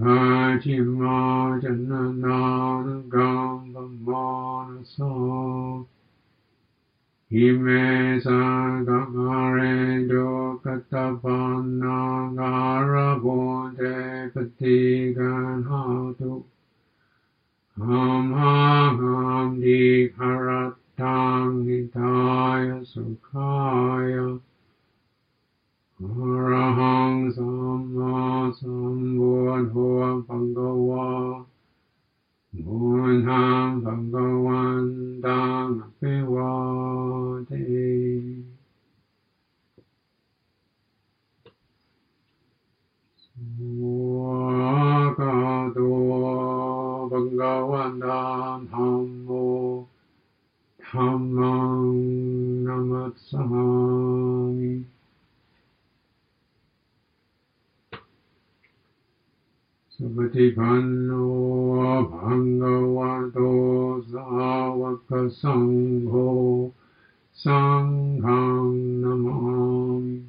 那吉玛真那那冈巴摩那娑，伊梅萨嘎阿瑞多卡塔巴那嘎拉波德巴提干哈ตุฮัมฮังฮัมดีภารตังนิทายสุขายา อรหังสัมมาสัมพุทโธปังกวาบุญหังปังกวนตังปิวาทิสวากาโตปังกวนตังธรรมโมธรรมังนัมัสสามิ Supatipanno bhagavato sāvaka sangho sanghang namami.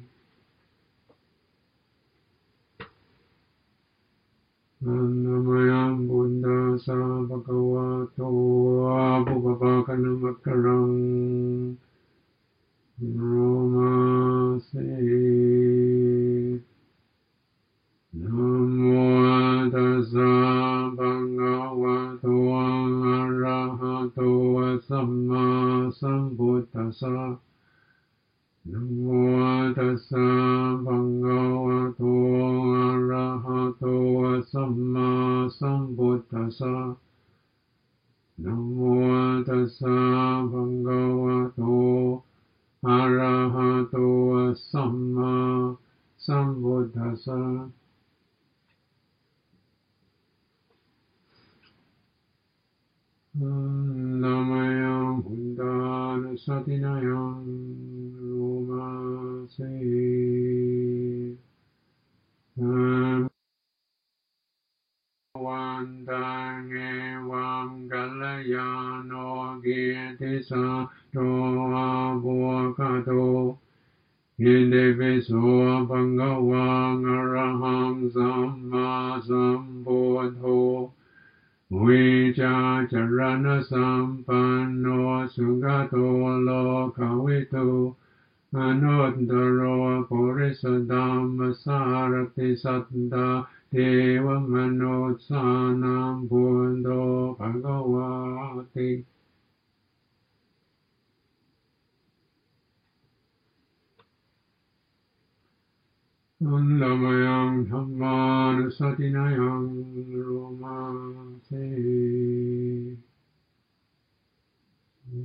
Nanamayam buddhasa bhagavato abhupavakanam akkara สะนโมตัสสะภะคะวะโตอะระหะโตสัมมาสัมพุทธัสสะนะโมตัสสะภะคะวะโตอะระหะโตสัมมาสัมพุทธัสสะ सतिनयं रोमासे Wandangevam galayano gitisa doa bhakato Indiviso bhagavang araham samma sambodho วิจาจรณสัมปันโนสุกตโตโลกวิทูอนุตตรโรปริสดามสารติสัตตาเทวมนุสานังบุญโดภะกวาติ दण्डमयं धम्मानुसतिनयं रोमासे।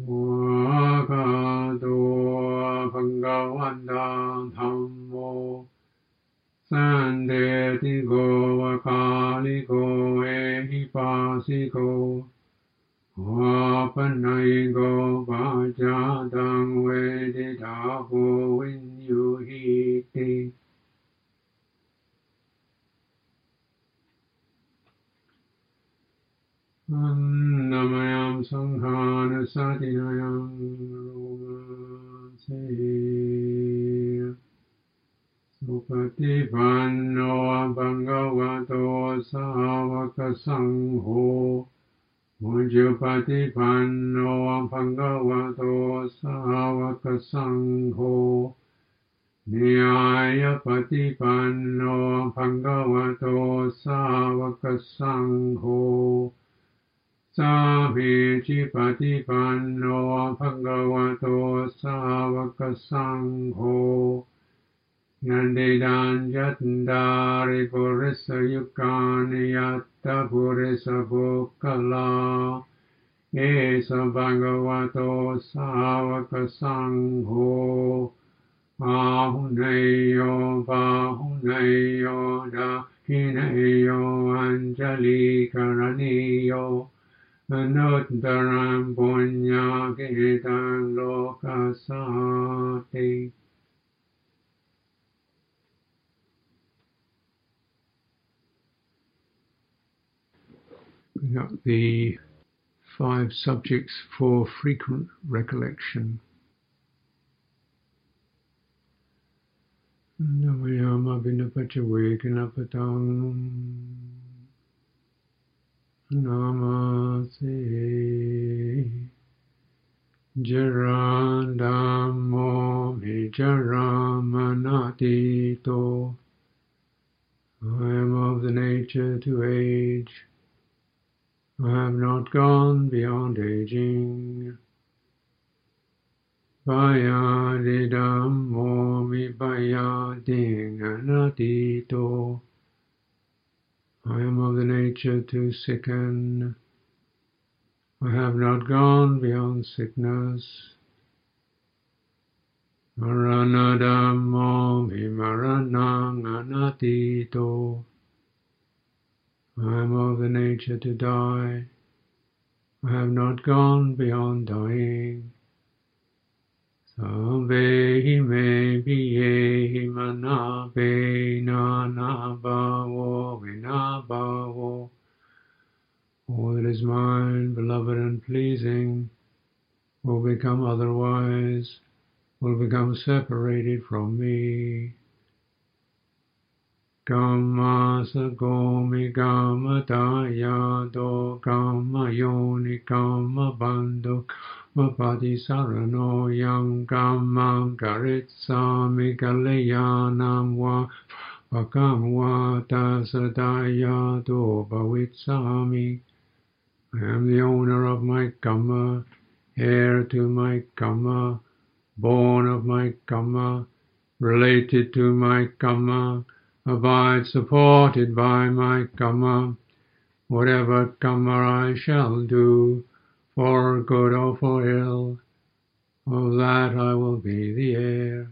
वागादो भङ्गवन्दा धम्मो सन्देति गोवकालिको एहि पासिको वापन्नैगो वाजादं वेदिदाहो विन्युहीति। मन्दमयां सङ्घानुसतिनयां सुपतिपन्नो भगवतो सावकसङ्घो। मुजुपतिपन्नो भगवतो सावकसङ्घो। न्यायपतिपन्नो भगवतो सावकसङ्घो। สามีจิปฏิปันโนภะคะวะโตสาวกสังโฆนันเดดันยัตดาริปุริสยุกานิยัตตาปุริสบุคคลาเอสบังกวะโตสาวกสังโฆอาหุเนโยปาหุเนโยดาหิเนโยอัญจลิกรณิโย อนุตตรังปุญญากิตังโลกัสสติ Bring up the five subjects for frequent recollection. Namayama Vinapachawekanapatam Namaste Jarandamo Mijaramanatito I am of the nature to age I have not gone beyond aging. Bayadidam momi bayading anatito. I am of the nature to sicken. I have not gone beyond sickness. Maranadam momi maranang anatito. I am of the nature to die. I have not gone beyond dying. Sambehi me biyehi manabe vinabhavo. All that is mine, beloved and pleasing, will become otherwise, will become separated from me. Gamma sagomi gamma dayado gamma yoni gamma bando mapati sarano yang gamma garitsami galeyanam wa vakam wa tasadayado bhavitsami. I am the owner of my kamma, heir to my kamma, born of my kamma, related to my kamma, abide supported by my karma. Whatever karma I shall do, for good or for ill, of that I will be the heir.